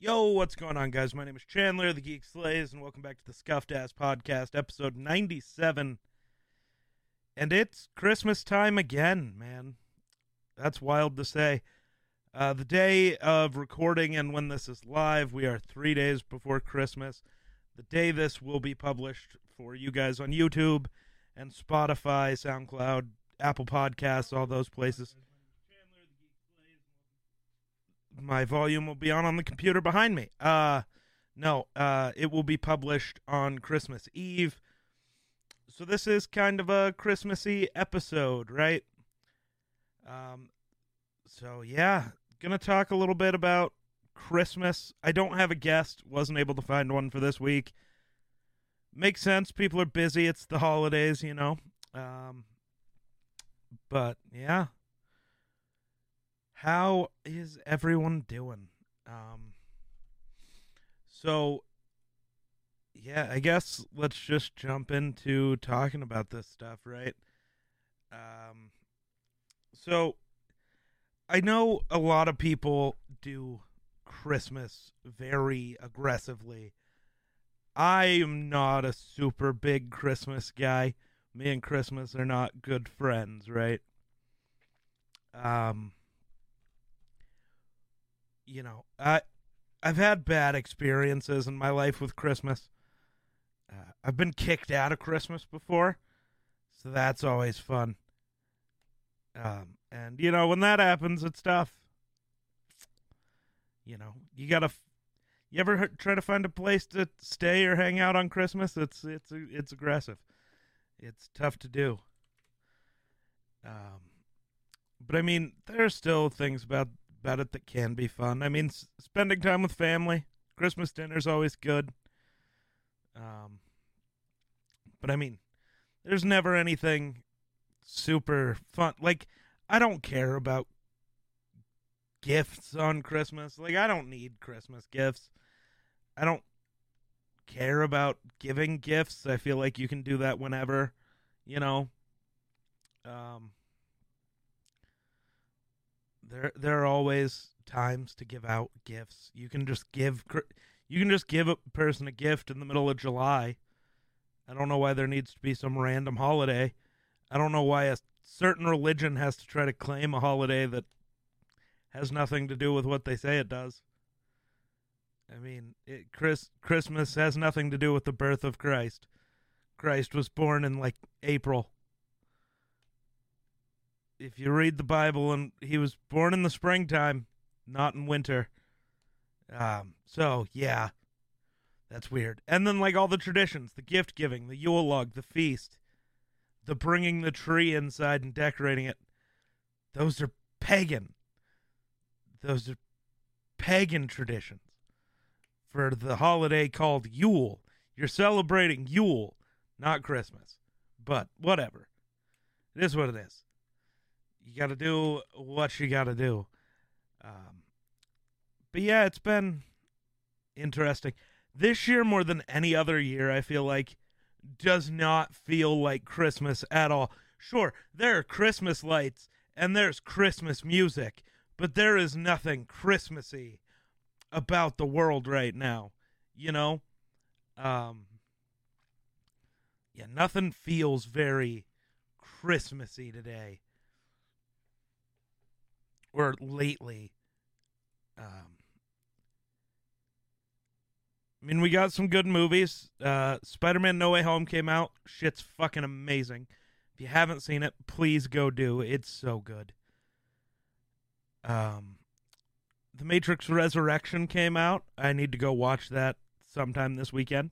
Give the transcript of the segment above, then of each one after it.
Yo, what's going on, guys? My name is Chandler, the Geek Slays, and welcome back to the Scuffed Ass Podcast, episode 97. And it's Christmas time again, man. That's wild to say. Uh, the day of recording and when this is live, we are three days before Christmas. The day this will be published for you guys on YouTube and Spotify, SoundCloud, Apple Podcasts, all those places my volume will be on on the computer behind me. Uh no, uh it will be published on Christmas Eve. So this is kind of a Christmassy episode, right? Um so yeah, to talk a little bit about Christmas. I don't have a guest, wasn't able to find one for this week. Makes sense, people are busy, it's the holidays, you know. Um but yeah, how is everyone doing? Um, so, yeah, I guess let's just jump into talking about this stuff, right? Um, so, I know a lot of people do Christmas very aggressively. I am not a super big Christmas guy. Me and Christmas are not good friends, right? Um, you know, I I've had bad experiences in my life with Christmas. Uh, I've been kicked out of Christmas before, so that's always fun. Um, and you know, when that happens, it's tough. You know, you gotta. You ever try to find a place to stay or hang out on Christmas? It's it's it's aggressive. It's tough to do. Um, but I mean, there are still things about about it that can be fun. I mean, s- spending time with family, Christmas dinner's always good. Um, but I mean, there's never anything super fun. Like, I don't care about gifts on Christmas. Like, I don't need Christmas gifts. I don't care about giving gifts. I feel like you can do that whenever, you know. Um, there there are always times to give out gifts. You can just give you can just give a person a gift in the middle of July. I don't know why there needs to be some random holiday. I don't know why a certain religion has to try to claim a holiday that has nothing to do with what they say it does. I mean, it, Chris, Christmas has nothing to do with the birth of Christ. Christ was born in like April if you read the Bible, and he was born in the springtime, not in winter. Um, so yeah, that's weird. And then like all the traditions, the gift giving, the Yule log, the feast, the bringing the tree inside and decorating it. Those are pagan. Those are pagan traditions for the holiday called Yule. You're celebrating Yule, not Christmas. But whatever. It is what it is you got to do what you got to do. Um, but yeah, it's been interesting. This year, more than any other year, I feel like does not feel like Christmas at all. Sure, there are Christmas lights and there's Christmas music, but there is nothing Christmassy about the world right now. You know? Um, yeah, nothing feels very Christmassy today or lately. Um, I mean, we got some good movies. Uh, Spider Man No Way Home came out. Shit's fucking amazing. If you haven't seen it, please go do. It's so good. Um, The Matrix Resurrection came out. I need to go watch that sometime this weekend.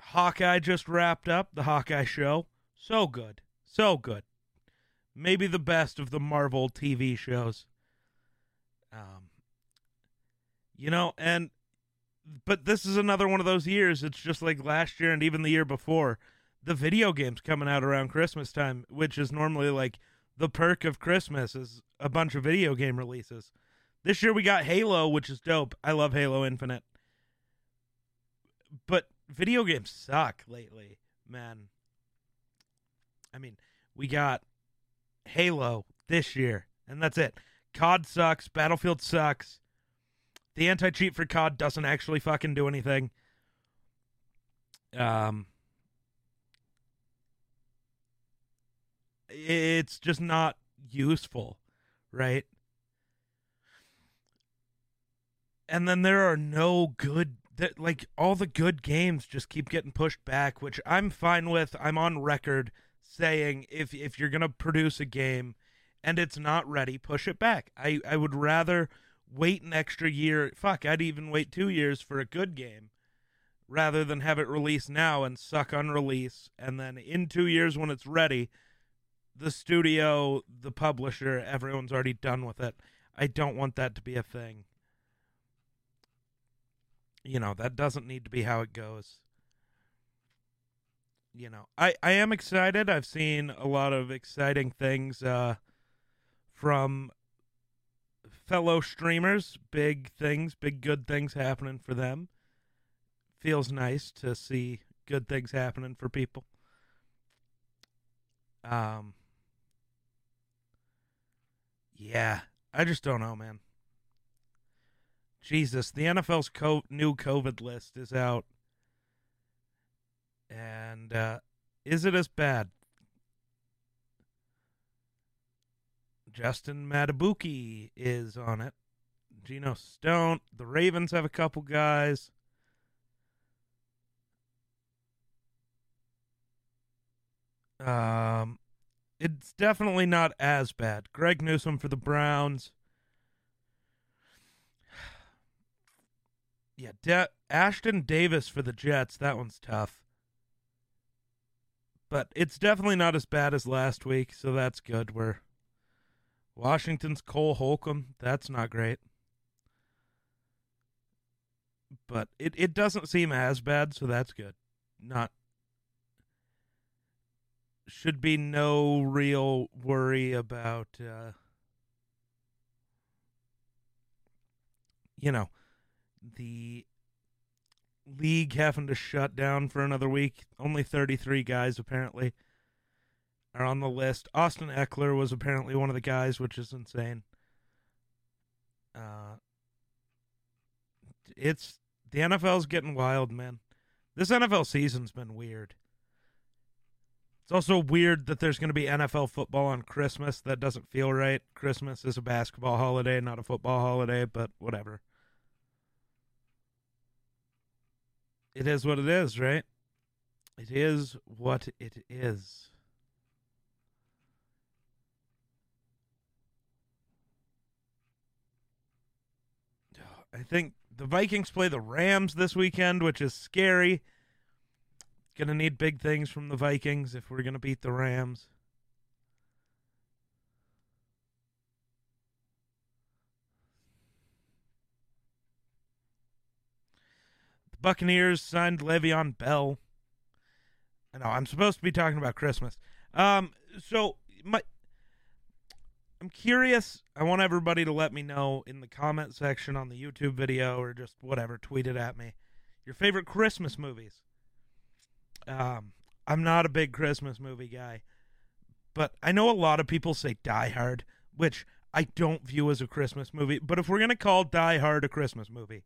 Hawkeye just wrapped up, the Hawkeye show. So good. So good maybe the best of the Marvel TV shows. Um, you know, and but this is another one of those years. It's just like last year and even the year before. The video games coming out around Christmas time, which is normally like the perk of Christmas, is a bunch of video game releases. This year we got Halo, which is dope. I love Halo Infinite. But video games suck lately, man. I mean, we got Halo this year, and that's it. COD sucks. Battlefield sucks. the anti cheat for COD doesn't actually fucking do anything. Um, it's just not useful, right? And then there are no good that like all the good games just keep getting pushed back, which I'm fine with. I'm on record saying if if you're going to produce a game and it's not ready, push it back. I I would rather wait an extra year. Fuck, I'd even wait 2 years for a good game rather than have it released now and suck on release and then in 2 years when it's ready the studio, the publisher, everyone's already done with it. I don't want that to be a thing. You know, that doesn't need to be how it goes. You know, I, I am excited. I've seen a lot of exciting things uh, from fellow streamers, big things, big good things happening for them. Feels nice to see good things happening for people. Um, yeah, I just don't know, man. Jesus, the NFL's co- new COVID list is out. And uh, is it as bad? Justin Madubuike is on it. Geno Stone. The Ravens have a couple guys. Um, it's definitely not as bad. Greg Newsome for the Browns. Yeah, De- Ashtyn Davis for the Jets. That one's tough. But it's definitely not as bad as last week, so that's good. We're Washington's Cole Holcomb. That's not great. But it, it doesn't seem as bad, so that's good. Not should be no real worry about uh, you know the league having to shut down for another week. Only 33 guys apparently are on the list. Austin Ekeler was apparently one of the guys, which is insane. Uh, it's the NFL's getting wild, man. This NFL season's been weird. It's also weird that there's going to be NFL football on Christmas. That doesn't feel right. Christmas is a basketball holiday, not a football holiday, but whatever. It is what it is, right? It is what it is. I think the Vikings play the Rams this weekend, which is scary. Gonna need big things from the Vikings if we're gonna beat the Rams. Buccaneers signed Le'Veon Bell. I know I'm supposed to be talking about Christmas. Um, so my I'm curious. I want everybody to let me know in the comment section on the YouTube video or just whatever, tweet it at me. Your favorite Christmas movies. Um, I'm not a big Christmas movie guy, but I know a lot of people say Die Hard, which I don't view as a Christmas movie. But if we're gonna call Die Hard a Christmas movie,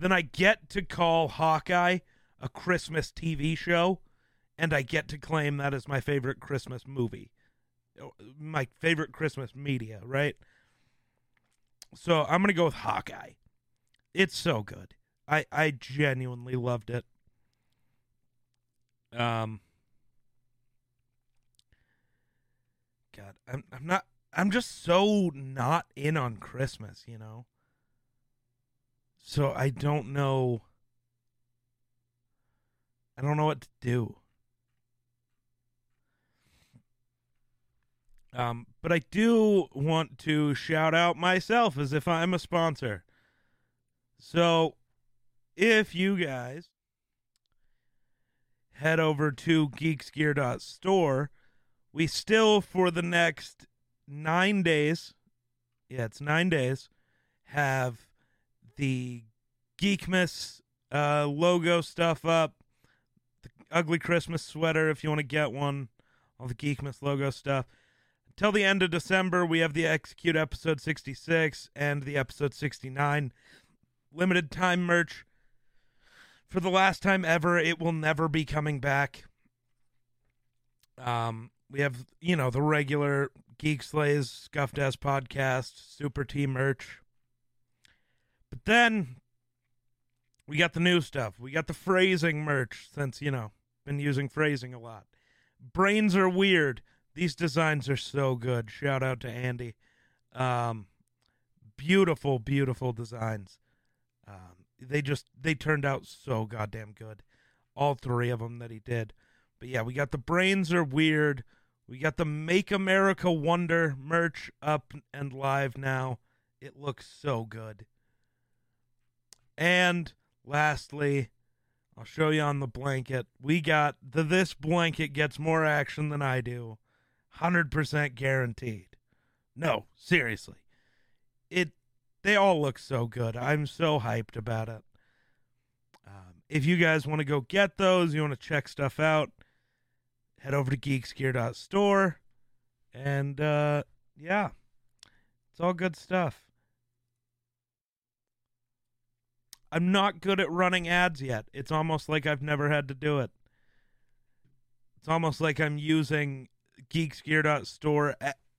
then I get to call Hawkeye a Christmas TV show, and I get to claim that is my favorite Christmas movie, my favorite Christmas media, right? So I'm gonna go with Hawkeye. It's so good. I I genuinely loved it. Um, God, I'm I'm not. I'm just so not in on Christmas, you know. So I don't know. I don't know what to do. Um, but I do want to shout out myself as if I'm a sponsor. So, if you guys head over to geeksgear.store. We still, for the next nine days, yeah, it's nine days, have the Geekmas uh, logo stuff up, the ugly Christmas sweater if you want to get one, all the Geekmas logo stuff. Until the end of December, we have the Execute episode 66 and the episode 69. limited time merch for the last time ever. It will never be coming back. Um, we have you know the regular Geek Slays Scuffed Ass podcast, Super Team merch. But then we got the new stuff. We got the phrasing merch since, you know, been using phrasing a lot. Brains are weird. These designs are so good. Shout out to Andy. Um, beautiful, beautiful designs. Um, they just they turned out so goddamn good. All three of them that he did. But yeah, we got the brains are weird. We got the Make America Wonder merch up and live now. It looks so good. And lastly, I'll show you on the blanket. We got the this blanket gets more action than I do. 100% guaranteed. No, seriously. It they all look so good. I'm so hyped about it. Um, if you guys want to go get those, you want to check stuff out, head over to geeksgear.store and uh yeah. It's all good stuff. I'm not good at running ads yet. It's almost like I've never had to do it. It's almost like I'm using geeksgear.store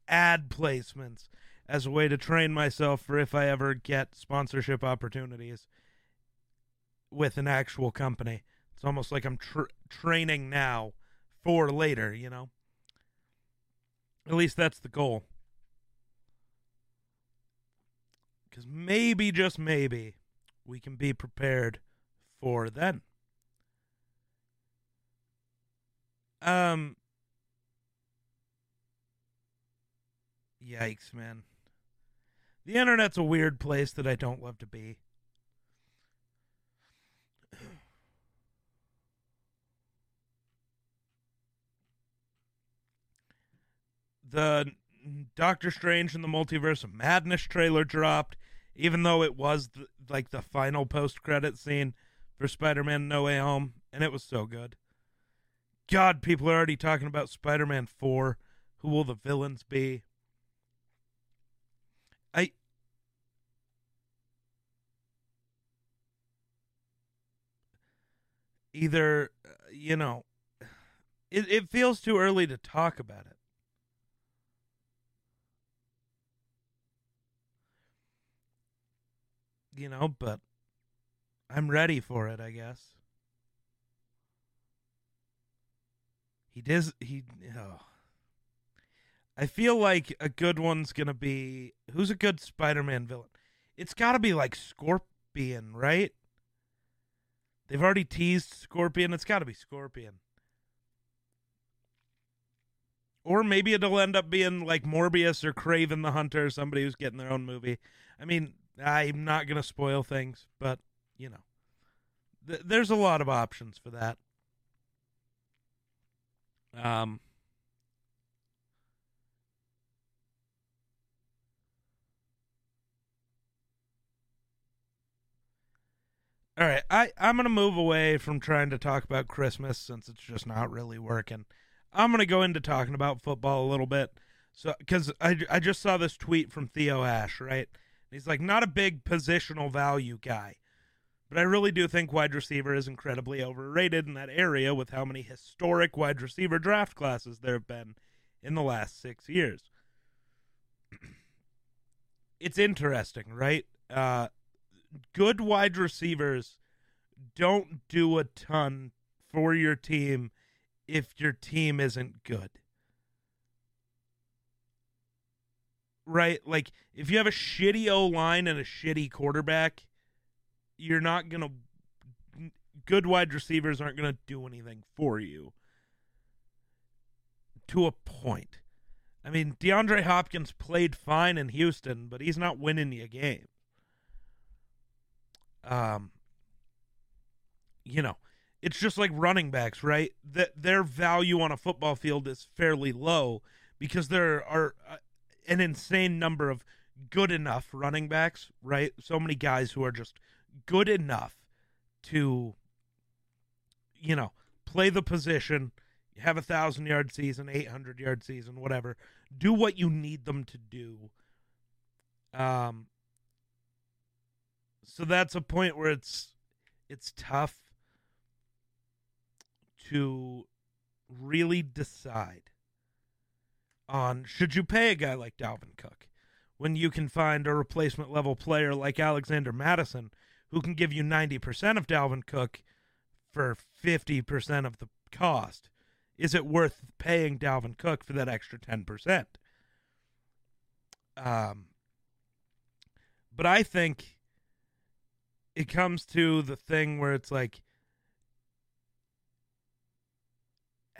ad placements as a way to train myself for if I ever get sponsorship opportunities with an actual company. It's almost like I'm tr- training now for later, you know? At least that's the goal. Because maybe, just maybe, we can be prepared for then. Um, yikes, man. The internet's a weird place that I don't love to be. the Doctor Strange and the Multiverse of Madness trailer dropped, even though it was the, like the final post credit scene for Spider Man No Way Home, and it was so good. God, people are already talking about Spider Man 4. Who will the villains be? I. Either, uh, you know, it, it feels too early to talk about it. You know, but I'm ready for it, I guess. He does he oh. I feel like a good one's to be who's a good Spider-Man villain? It's got to be like Scorpion, right? They've already teased Scorpion. It's got to be Scorpion. Or maybe it'll end up being like Morbius or Kraven the Hunter, somebody who's getting their own movie. I mean, I'm not going to spoil things, but, you know, th- there's a lot of options for that. Um, All right, I I'm gonna move away from trying to talk about Christmas since it's just not really working. I'm gonna go into talking about football a little bit. So, because I I just saw this tweet from Theo Ash, right? He's like not a big positional value guy. But I really do think wide receiver is incredibly overrated in that area with how many historic wide receiver draft classes there have been in the last six years. it's interesting, right? Uh, good wide receivers don't do a ton for your team if your team isn't good. Right? Like if you have a shitty O line and a shitty quarterback, you're not gonna. Good wide receivers aren't gonna do anything for you. To a point. I mean, DeAndre Hopkins played fine in Houston, but he's not winning you a game. Um, you know, it's just like running backs, right? That their value on a football field is fairly low because there are uh, an insane number of good enough running backs, right? So many guys who are just good enough to, you know, play the position, have a thousand yard season, eight hundred yard season, whatever. Do what you need them to do. Um. so that's a point where it's it's tough to really decide on should you pay a guy like Dalvin Cook when you can find a replacement level player like Alexander Mattison who can give you 90% of Dalvin Cook for 50% of the cost. Is it worth paying Dalvin Cook for that extra 10%? Um, but I think it comes to the thing where it's like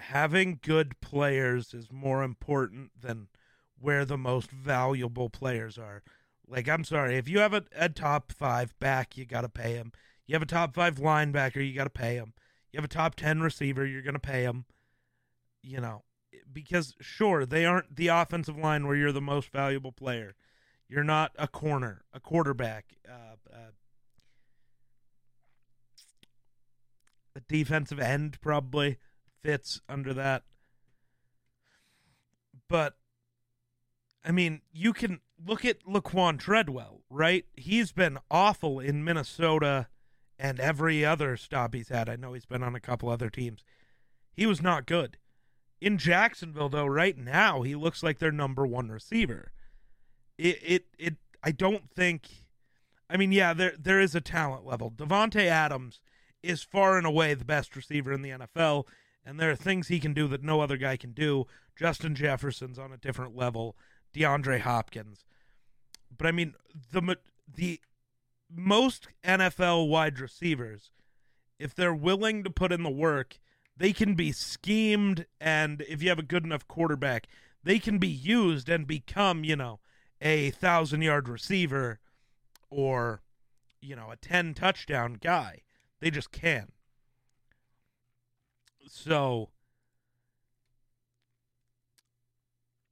having good players is more important than where the most valuable players are. Like, I'm sorry, if you have a, a top five back, you got to pay him. You have a top five linebacker, you got to pay him. You have a top 10 receiver, you're going to pay him. You know, because sure, they aren't the offensive line where you're the most valuable player. You're not a corner, a quarterback, uh, uh, a defensive end probably fits under that. But I mean, you can look at Laquon Treadwell, right? He's been awful in Minnesota and every other stop he's had. I know he's been on a couple other teams. He was not good. In Jacksonville, though, right now, he looks like their number one receiver. It it it I don't think I mean, yeah, there there is a talent level. Davante Adams is far and away the best receiver in the NFL, and there are things he can do that no other guy can do. Justin Jefferson's on a different level. DeAndre Hopkins. But I mean, the the most NFL wide receivers, if they're willing to put in the work, they can be schemed, and if you have a good enough quarterback, they can be used and become, you know, a thousand yard receiver or, you know, a 10 touchdown guy. They just can. So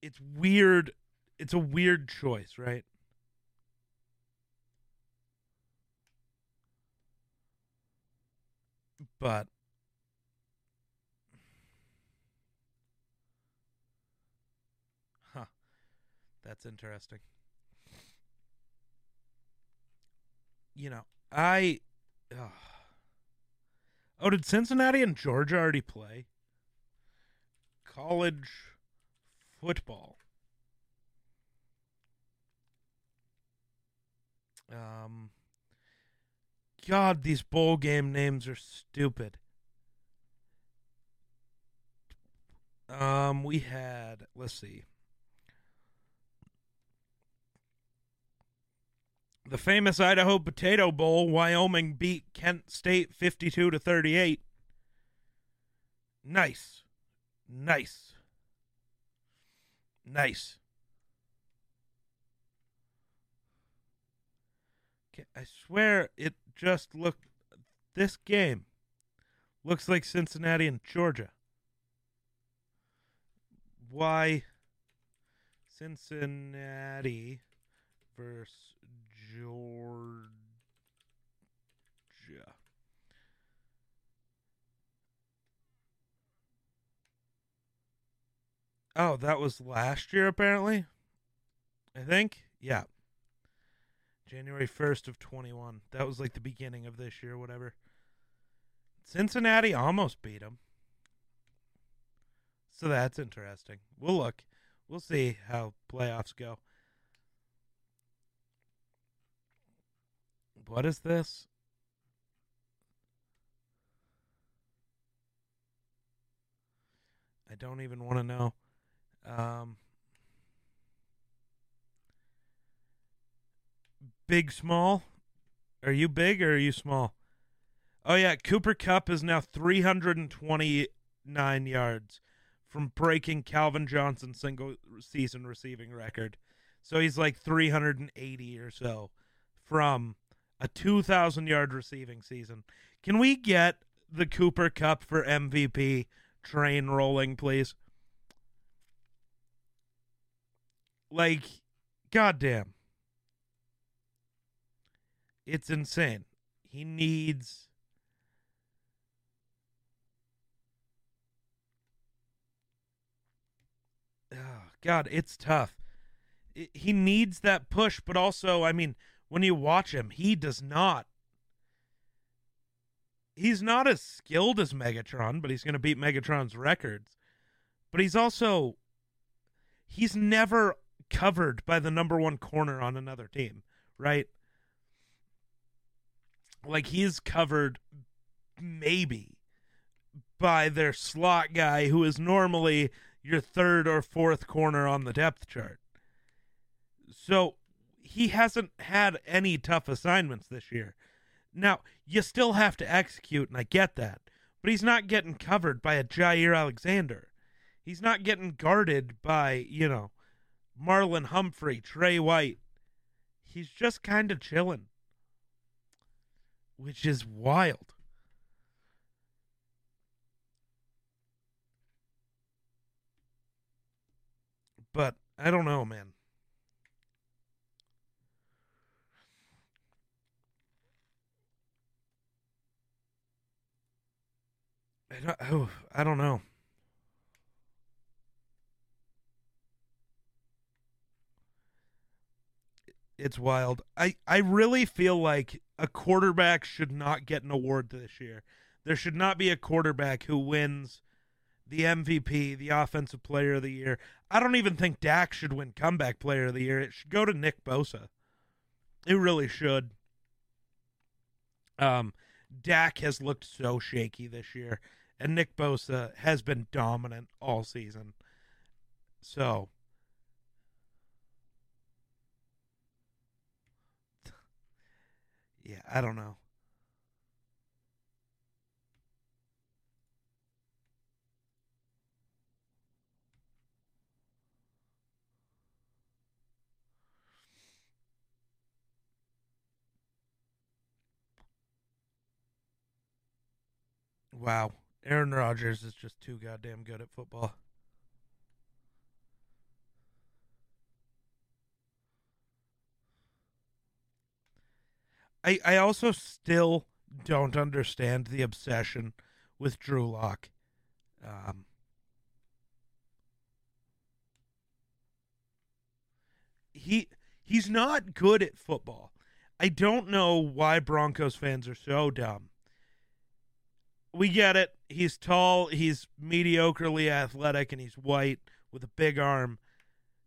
it's weird. It's a weird choice, right? But huh. That's interesting. You know, I. oh, did Cincinnati and Georgia already play? College football. Um God, these bowl game names are stupid. Um, we had let's see. The famous Idaho Potato Bowl, Wyoming beat Kent State 52 to 38. Nice. Nice. Nice. I swear it just looked. This game looks like Cincinnati and Georgia. Why Cincinnati versus Georgia? Oh, that was last year, apparently. I think. Yeah. January 1st of 21. That was like the beginning of this year, whatever. Cincinnati almost beat them. So that's interesting. We'll look. We'll see how playoffs go. What is this? I don't even want to know. Um, big, small? Are you big or are you small? Oh yeah, Cooper Kupp is now 329 yards from breaking Calvin Johnson's single season receiving record. So he's like 380 or so from a 2,000 yard receiving season. Can we get the Cooper Kupp for MVP train rolling, please? Like, goddamn. It's insane. He needs. God, it's tough. He needs that push, but also, I mean, when you watch him, he does not. He's not as skilled as Megatron, but he's going to beat Megatron's records. But he's also he's never covered by the number 1 corner on another team, right? Like he's covered maybe by their slot guy who is normally your third or fourth corner on the depth chart. So he hasn't had any tough assignments this year. Now, you still have to execute, and I get that, but he's not getting covered by a Jaire Alexander. He's not getting guarded by, you know, Marlon Humphrey, Trey White. He's just kind of chilling, which is wild. But I don't know, man. I don't, oh, I don't know. It's wild. I, I really feel like a quarterback should not get an award this year. There should not be a quarterback who wins the MVP, the Offensive Player of the Year. I don't even think Dak should win Comeback Player of the Year. It should go to Nick Bosa. It really should. Um, Dak has looked so shaky this year, and Nick Bosa has been dominant all season. So, yeah, I don't know. Wow. Aaron Rodgers is just too goddamn good at football. I I also still don't understand the obsession with Drew Lock. Um, he he's not good at football. I don't know why Broncos fans are so dumb. We get it. He's tall, he's mediocrely athletic, and he's white with a big arm.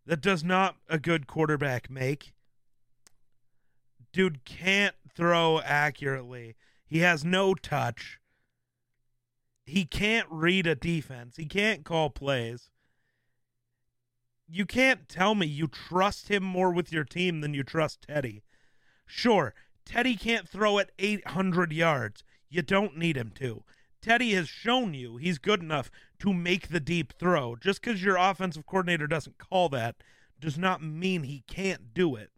That does not a good quarterback make. Dude can't throw accurately. He has no touch. He can't read a defense. He can't call plays. You can't tell me you trust him more with your team than you trust Teddy. Sure, Teddy can't throw it 800 yards. You don't need him to. Teddy has shown you he's good enough to make the deep throw. Just because your offensive coordinator doesn't call that does not mean he can't do it.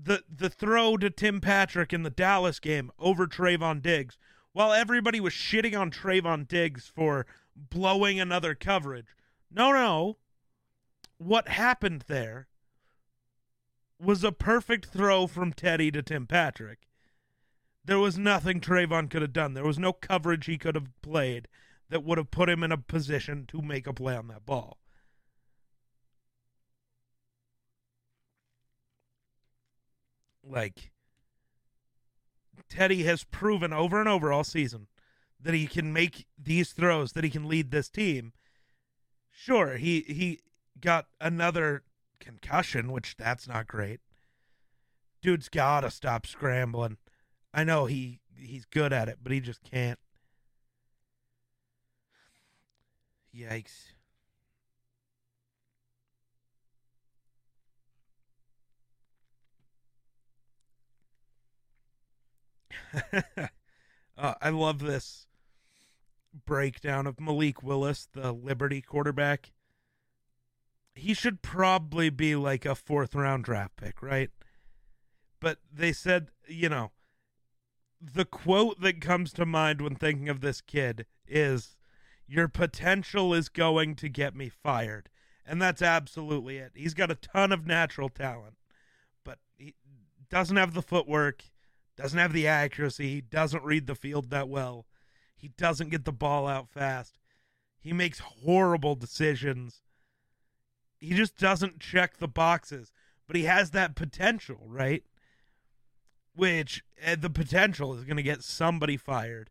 The the throw to Tim Patrick in the Dallas game over Trevon Diggs, while everybody was shitting on Trevon Diggs for blowing another coverage. No, no. What happened there was a perfect throw from Teddy to Tim Patrick. There was nothing Trevon could have done. There was no coverage he could have played that would have put him in a position to make a play on that ball. Like, Teddy has proven over and over all season that he can make these throws, that he can lead this team. Sure, he he got another concussion, which that's not great. Dude's got to stop scrambling. I know he he's good at it, but he just can't. Yikes. uh, I love this breakdown of Malik Willis, the Liberty quarterback. He should probably be like a fourth round draft pick, right? But they said, you know, the quote that comes to mind when thinking of this kid is your potential is going to get me fired. And that's absolutely it. He's got a ton of natural talent, but he doesn't have the footwork, doesn't have the accuracy, he doesn't read the field that well. He doesn't get the ball out fast. He makes horrible decisions. He just doesn't check the boxes, but he has that potential, right? Which uh, the potential is going to get somebody fired.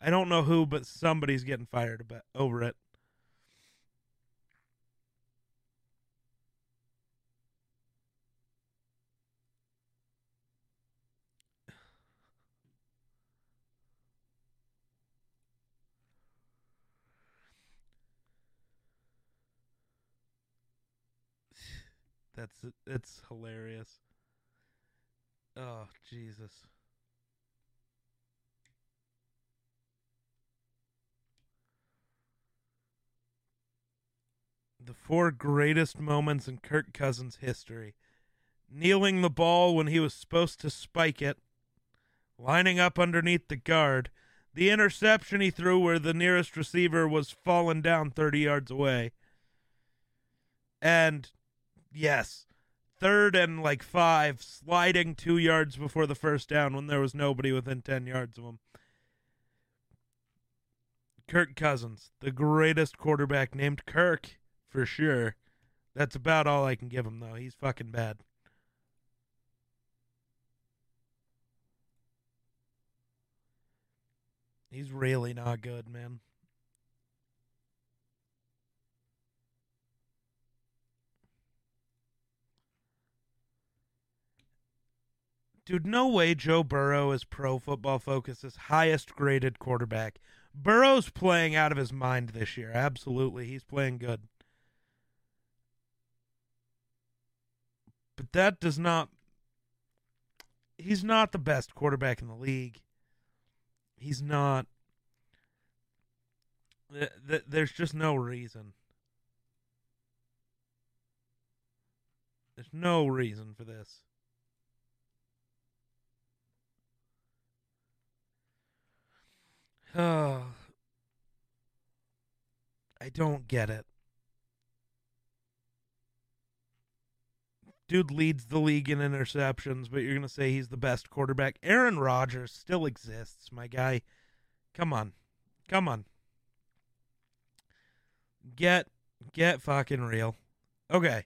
I don't know who, but somebody's getting fired about over it. That's it's hilarious. Oh, Jesus. The four greatest moments in Kirk Cousins' history. Kneeling the ball when he was supposed to spike it, lining up underneath the guard, the interception he threw where the nearest receiver was fallen down 30 yards away, and yes, third and like five, sliding two yards before the first down when there was nobody within 10 yards of him. Kirk Cousins, the greatest quarterback named Kirk, for sure. That's about all I can give him, though. He's fucking bad. He's really not good, man. Dude, no way Joe Burrow is pro football focus's highest graded quarterback. Burrow's playing out of his mind this year. Absolutely. He's playing good. But that does not he's not the best quarterback in the league. He's not there's just no reason. There's no reason for this. Oh, I don't get it. Dude leads the league in interceptions, but you're going to say he's the best quarterback. Aaron Rodgers still exists, my guy. Come on. Come on. Get get fucking real. Okay.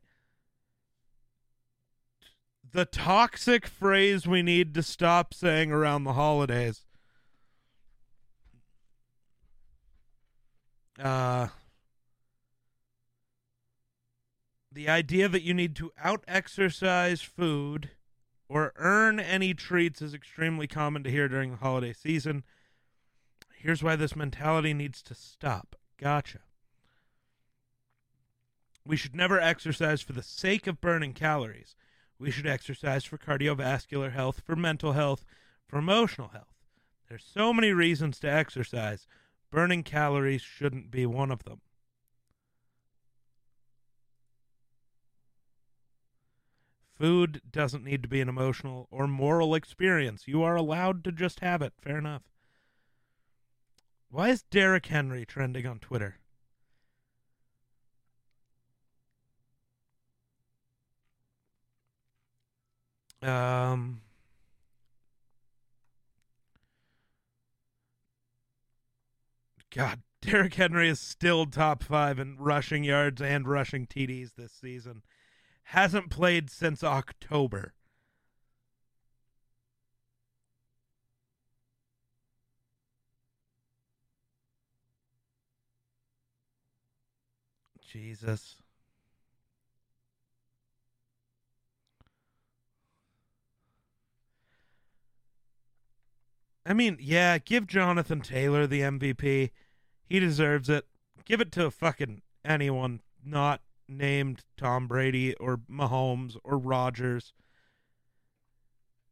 The toxic phrase we need to stop saying around the holidays Uh, the idea that you need to out exercise food or earn any treats is extremely common to hear during the holiday season. Here's why this mentality needs to stop. Gotcha. We should never exercise for the sake of burning calories. We should exercise for cardiovascular health, for mental health, for emotional health. There's so many reasons to exercise. Burning calories shouldn't be one of them. Food doesn't need to be an emotional or moral experience. You are allowed to just have it. Fair enough. Why is Derrick Henry trending on Twitter? Um, God, Derrick Henry is still top five in rushing yards and rushing TDs this season. Hasn't played since October. Jesus. I mean, yeah, give Jonathan Taylor the MVP. He deserves it. Give it to fucking anyone not named Tom Brady or Mahomes or Rodgers.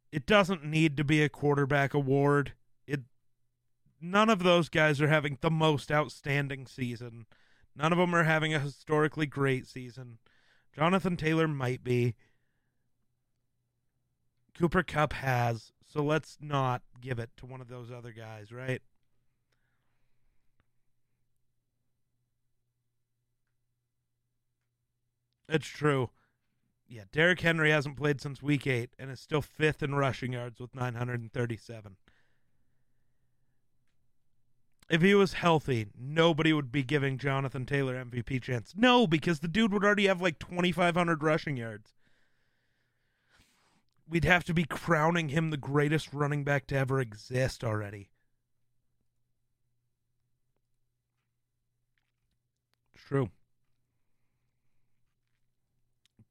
It doesn't need to be a quarterback award. It none of those guys are having the most outstanding season. None of them are having a historically great season. Jonathan Taylor might be. Cooper Kupp has. So let's not give it to one of those other guys, right? It's true. Yeah, Derrick Henry hasn't played since week eight and is still fifth in rushing yards with 937. If he was healthy, nobody would be giving Jonathan Taylor MVP chance. No, because the dude would already have like 2,500 rushing yards we'd have to be crowning him the greatest running back to ever exist already. True.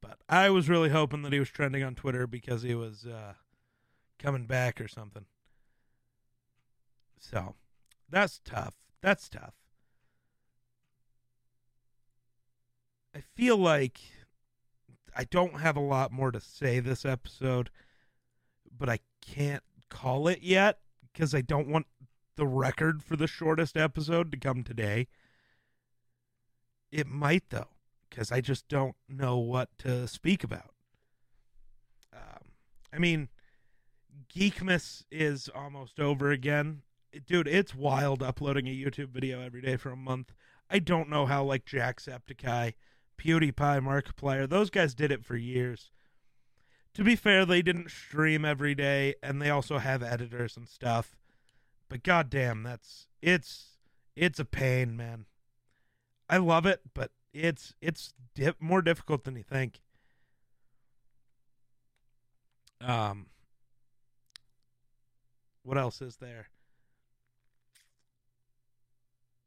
But I was really hoping that he was trending on Twitter because he was uh, coming back or something. So that's tough. That's tough. I feel like I don't have a lot more to say this episode, but I can't call it yet because I don't want the record for the shortest episode to come today. It might though, because I just don't know what to speak about. Um, I mean, Geekmas is almost over again, dude. It's wild uploading a YouTube video every day for a month. I don't know how like Jacksepticeye PewDiePie, Markiplier, those guys did it for years. To be fair, they didn't stream every day, and they also have editors and stuff. But goddamn, that's it's it's a pain, man. I love it, but it's it's dip, more difficult than you think. Um, what else is there?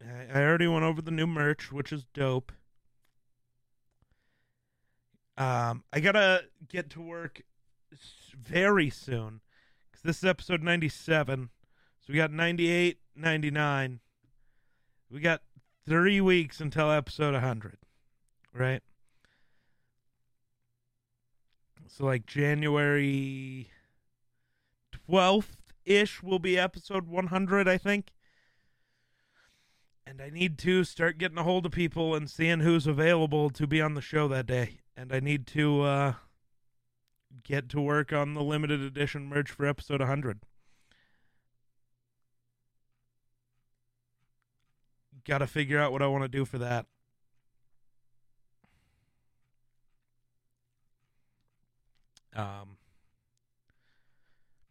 I, I already went over the new merch, which is dope. Um, I gotta get to work very soon because this is episode 97. So we got 98, 99. We got three weeks until episode 100, right? So, like January 12th ish will be episode 100, I think. And I need to start getting a hold of people and seeing who's available to be on the show that day and I need to uh, get to work on the limited edition merch for episode 100. Got to figure out what I want to do for that. Um,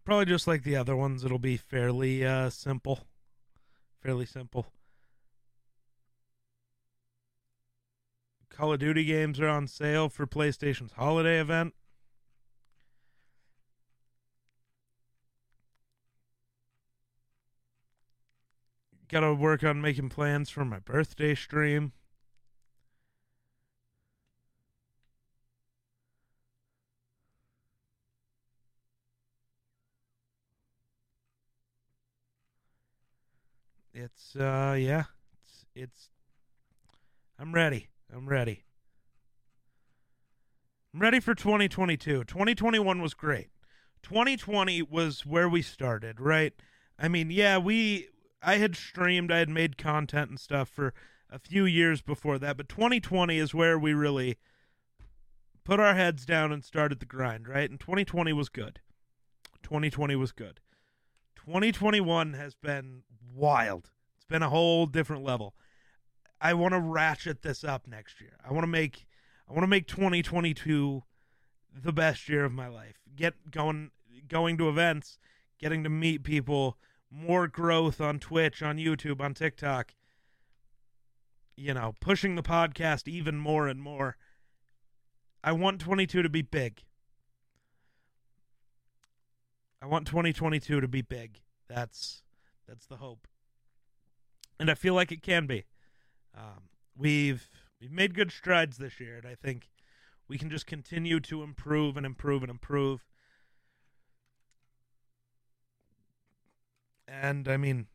probably just like the other ones, it'll be fairly uh, simple. Fairly simple. Call of Duty games are on sale for PlayStation's holiday event. Got to work on making plans for my birthday stream. It's uh yeah, it's it's I'm ready. I'm ready. I'm ready for 2022. 2021 was great. 2020 was where we started, right? I mean, yeah, we I had streamed, I had made content and stuff for a few years before that, but 2020 is where we really put our heads down and started the grind, right? And 2020 was good. 2020 was good. 2021 has been wild. It's been a whole different level. I want to ratchet this up next year. I want to make I want to make 2022 the best year of my life. Get going going to events, getting to meet people, more growth on Twitch, on YouTube, on TikTok. You know, pushing the podcast even more and more. I want 22 to be big. I want 2022 to be big. That's that's the hope. And I feel like it can be. Um, we've we've made good strides this year, and I think we can just continue to improve and improve and improve. And I mean,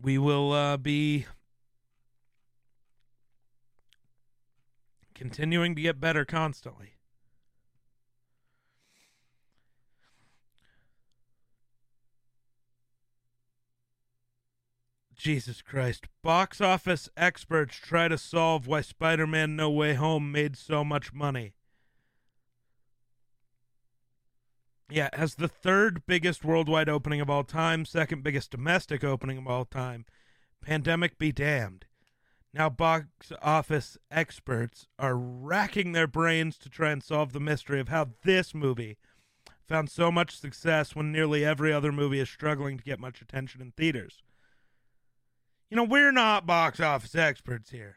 we will uh, be continuing to get better constantly. Jesus Christ. Box office experts try to solve why Spider Man No Way Home made so much money. Yeah, as the third biggest worldwide opening of all time, second biggest domestic opening of all time. Pandemic be damned. Now, box office experts are racking their brains to try and solve the mystery of how this movie found so much success when nearly every other movie is struggling to get much attention in theaters you know, we're not box office experts here,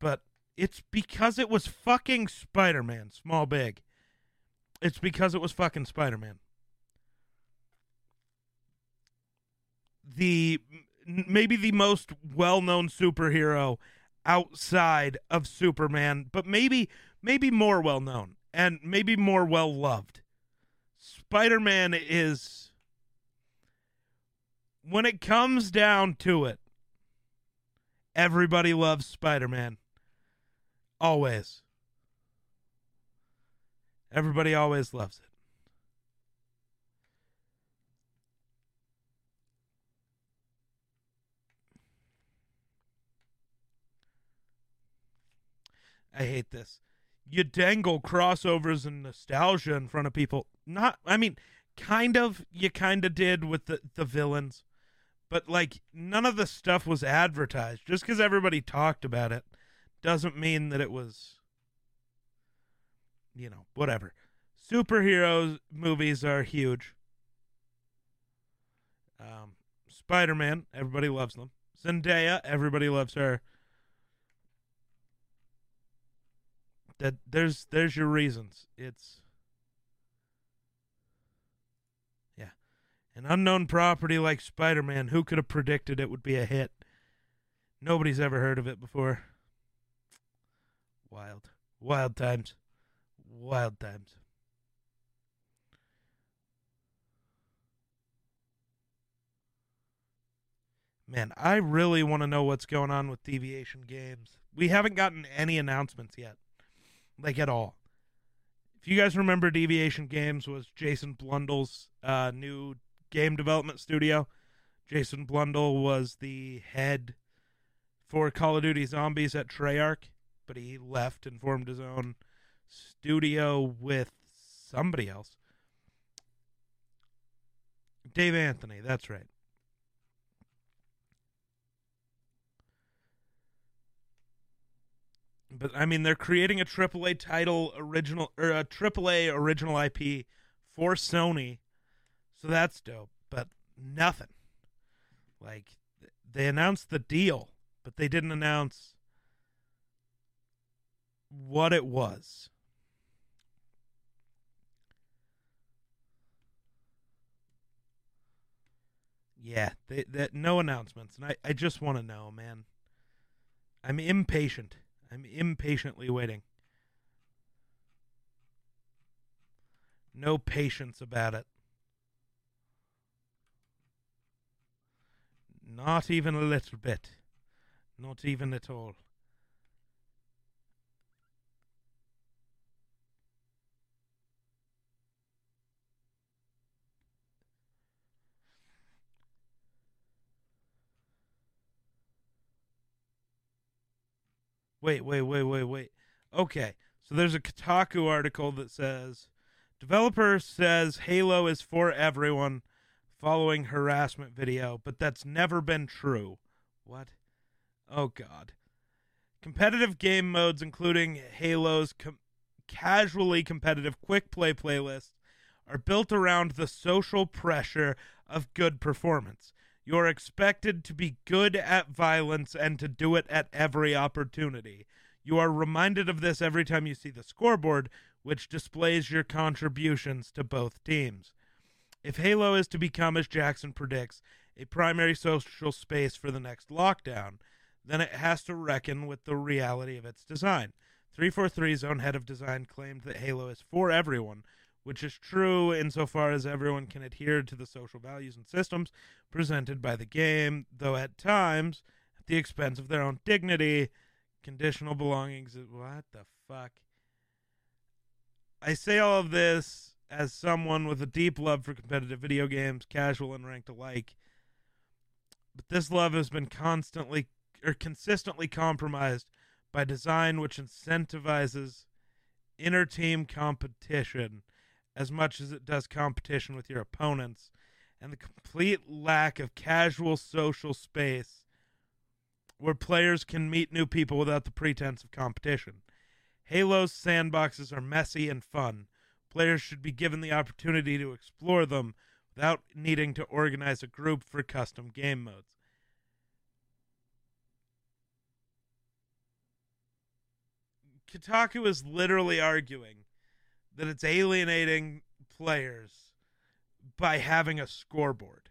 but It's because it was fucking Spider Man, small big. It's because it was fucking Spider Man. The maybe the most well known superhero outside of Superman, but maybe maybe more well known and maybe more well loved. Spider Man is when it comes down to it, everybody loves Spider Man. Always. Everybody always loves it. I hate this. You dangle crossovers and nostalgia in front of people. Not, I mean, kind of, you kind of did with the, the villains, but like none of the stuff was advertised. Just because everybody talked about it doesn't mean that it was, you know, whatever. Superheroes movies are huge. Um, Spider Man, everybody loves them. Zendaya, everybody loves her. That there's there's your reasons. It's an unknown property like Spider Man. Who could have predicted it would be a hit? Nobody's ever heard of it before. Wild, wild times, wild times. Man, I really want to know what's going on with Deviation Games. We haven't gotten any announcements yet, like at all. If you guys remember, Deviation Games was Jason Blundell's uh, new game development studio. Jason Blundell was the head for Call of Duty Zombies at Treyarch, but he left and formed his own studio with somebody else. Dave Anthony, that's right. But I mean, they're creating a AAA title original or a AAA original IP for Sony, so that's dope. But nothing. Like they announced the deal, but they didn't announce what it was. Yeah, they, that no announcements, and I, I just want to know, man. I'm impatient. I'm impatiently waiting. No patience about it. Not even a little bit. Not even at all. Wait, wait, wait, wait, wait. Okay, so there's a Kotaku article that says developer says Halo is for everyone following harassment video, but that's never been true. What? Oh God. Competitive game modes, including Halo's com- casually competitive quick play playlist, are built around the social pressure of good performance. You're expected to be good at violence and to do it at every opportunity. You are reminded of this every time you see the scoreboard, which displays your contributions to both teams. If Halo is to become, as Jackson predicts, a primary social space for the next lockdown, then it has to reckon with the reality of its design. 343's own head of design claimed that Halo is for everyone, which is true insofar as everyone can adhere to the social values and systems presented by the game, though at times at the expense of their own dignity, conditional belongings. What the fuck? I say all of this as someone with a deep love for competitive video games, casual and ranked alike. But this love has been constantly or consistently compromised by design which incentivizes inter team competition as much as it does competition with your opponents, and the complete lack of casual social space where players can meet new people without the pretense of competition. Halo's sandboxes are messy and fun. Players should be given the opportunity to explore them without needing to organize a group for custom game modes. Kotaku is literally arguing that it's alienating players by having a scoreboard.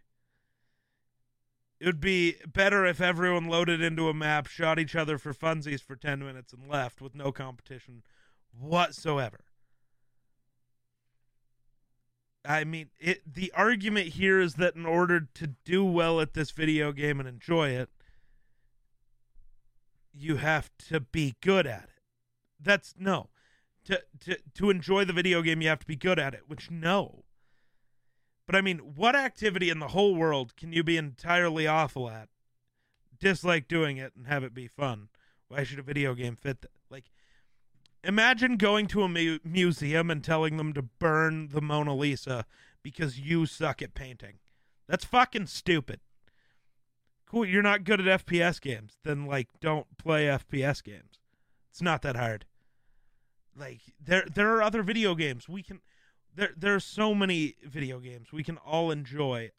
It would be better if everyone loaded into a map, shot each other for funsies for 10 minutes, and left with no competition whatsoever. I mean, it. The argument here is that in order to do well at this video game and enjoy it, you have to be good at it. That's no. To to to enjoy the video game, you have to be good at it. Which no. But I mean, what activity in the whole world can you be entirely awful at, dislike doing it, and have it be fun? Why should a video game fit that? Imagine going to a mu- museum and telling them to burn the Mona Lisa because you suck at painting. That's fucking stupid. Cool, you're not good at FPS games. Then like don't play FPS games. It's not that hard. Like there there are other video games we can there there are so many video games we can all enjoy.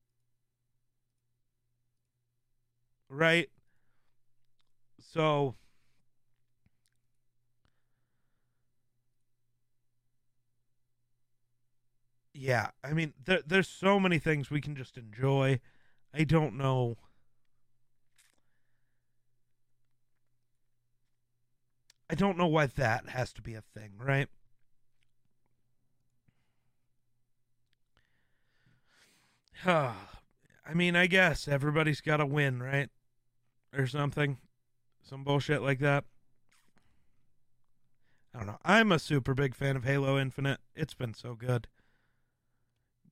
Right? So yeah, I mean, there, there's so many things we can just enjoy. I don't know. I don't know why that has to be a thing, right? I mean, I guess everybody's got to win, right? Or something. Some bullshit like that. I don't know. I'm a super big fan of Halo Infinite. It's been so good.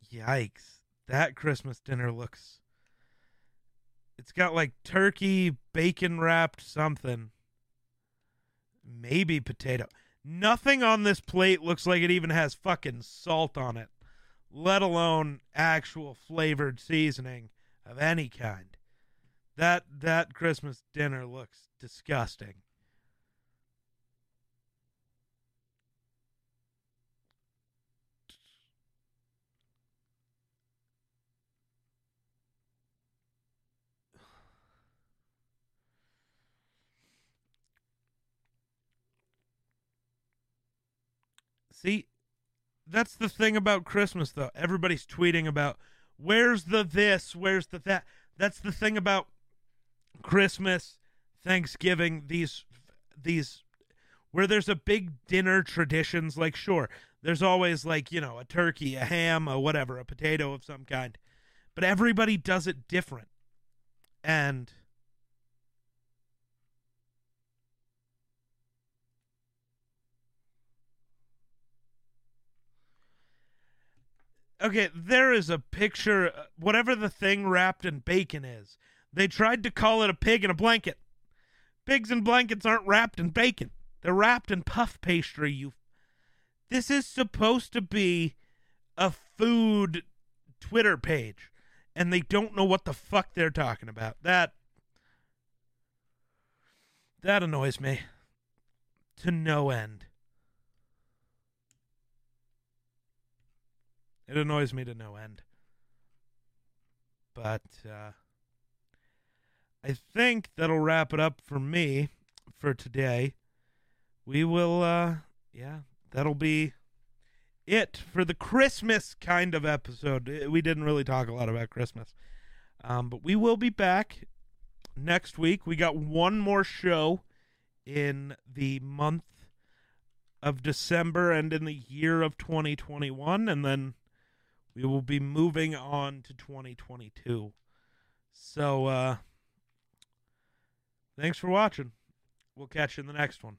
Yikes. That Christmas dinner looks. It's got like turkey, bacon wrapped something. Maybe potato. Nothing on this plate looks like it even has fucking salt on it, let alone actual flavored seasoning of any kind. That that Christmas dinner looks disgusting. See, that's the thing about Christmas, though. Everybody's tweeting about where's the this, where's the that. That's the thing about Christmas, Thanksgiving, these these where there's a big dinner traditions. Like, sure, there's always like you know a turkey, a ham, a whatever, a potato of some kind, but everybody does it different, and okay, there is a picture, uh, whatever the thing wrapped in bacon is. They tried to call it a pig in a blanket. Pigs in blankets aren't wrapped in bacon. They're wrapped in puff pastry. You. This is supposed to be a food Twitter page, and they don't know what the fuck they're talking about. That. That annoys me. To no end. It annoys me to no end. But uh, I think that'll wrap it up for me for today. We will, uh, yeah, that'll be it for the Christmas kind of episode. Uh, we didn't really talk a lot about Christmas. Um, but we will be back next week. We got one more show in the month of December and in the year of 2021. And then we will be moving on to 2022. So, uh, thanks for watching. We'll catch you in the next one.